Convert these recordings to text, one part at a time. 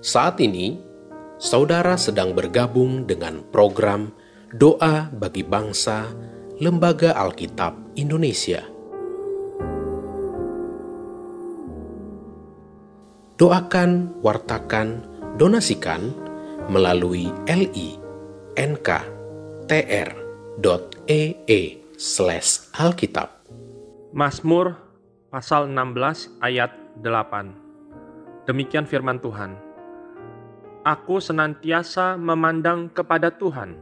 Saat ini, saudara sedang bergabung dengan program Doa bagi Bangsa Lembaga Alkitab Indonesia. Doakan, wartakan, donasikan melalui li.nk.tr.ee slash alkitab. Mazmur pasal 16 ayat 8. Demikian firman Tuhan. Aku senantiasa memandang kepada Tuhan,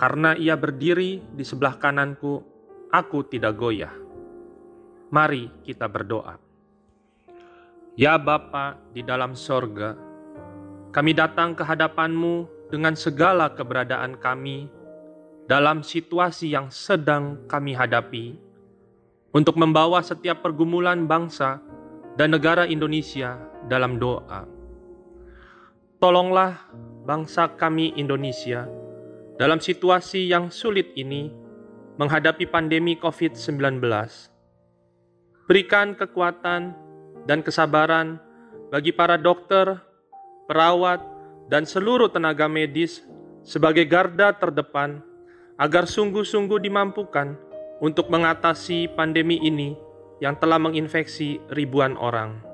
karena ia berdiri di sebelah kananku, aku tidak goyah. Mari kita berdoa. Ya Bapa di dalam sorga, kami datang ke hadapanmu dengan segala keberadaan kami dalam situasi yang sedang kami hadapi, untuk membawa setiap pergumulan bangsa dan negara Indonesia dalam doa. Tolonglah bangsa kami Indonesia dalam situasi yang sulit ini menghadapi pandemi COVID-19. Berikan kekuatan dan kesabaran bagi para dokter, perawat, dan seluruh tenaga medis sebagai garda terdepan agar sungguh-sungguh dimampukan untuk mengatasi pandemi ini yang telah menginfeksi ribuan orang.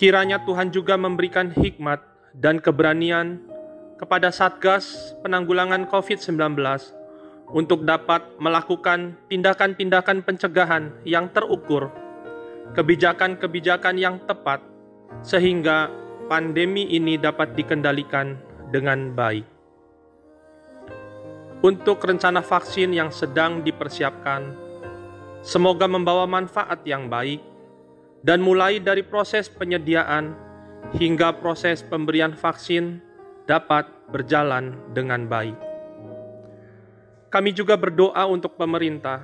Kiranya Tuhan juga memberikan hikmat dan keberanian kepada Satgas Penanggulangan COVID-19 untuk dapat melakukan tindakan-tindakan pencegahan yang terukur, kebijakan-kebijakan yang tepat, sehingga pandemi ini dapat dikendalikan dengan baik. Untuk rencana vaksin yang sedang dipersiapkan, semoga membawa manfaat yang baik dan mulai dari proses penyediaan hingga proses pemberian vaksin dapat berjalan dengan baik. Kami juga berdoa untuk pemerintah,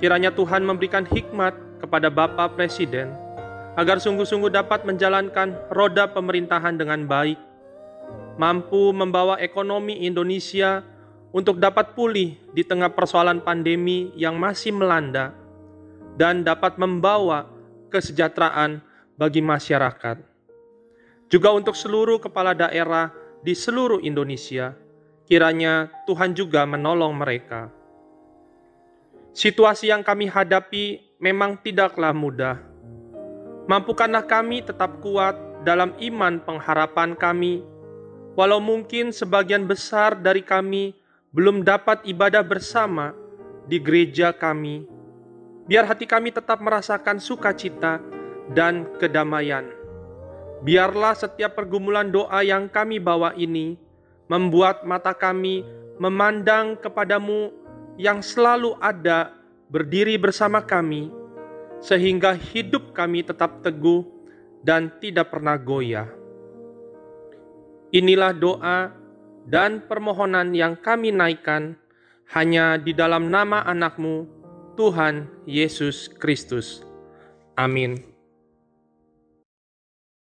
kiranya Tuhan memberikan hikmat kepada Bapak Presiden agar sungguh-sungguh dapat menjalankan roda pemerintahan dengan baik, mampu membawa ekonomi Indonesia untuk dapat pulih di tengah persoalan pandemi yang masih melanda, dan dapat membawa kesejahteraan bagi masyarakat. Juga untuk seluruh kepala daerah di seluruh Indonesia, kiranya Tuhan juga menolong mereka. Situasi yang kami hadapi memang tidaklah mudah. Mampukanlah kami tetap kuat dalam iman pengharapan kami, walau mungkin sebagian besar dari kami belum dapat ibadah bersama di gereja kami Biar hati kami tetap merasakan sukacita dan kedamaian. Biarlah setiap pergumulan doa yang kami bawa ini membuat mata kami memandang kepadamu yang selalu ada berdiri bersama kami, sehingga hidup kami tetap teguh dan tidak pernah goyah. Inilah doa dan permohonan yang kami naikkan hanya di dalam nama anakmu, Tuhan Yesus Kristus. Amin.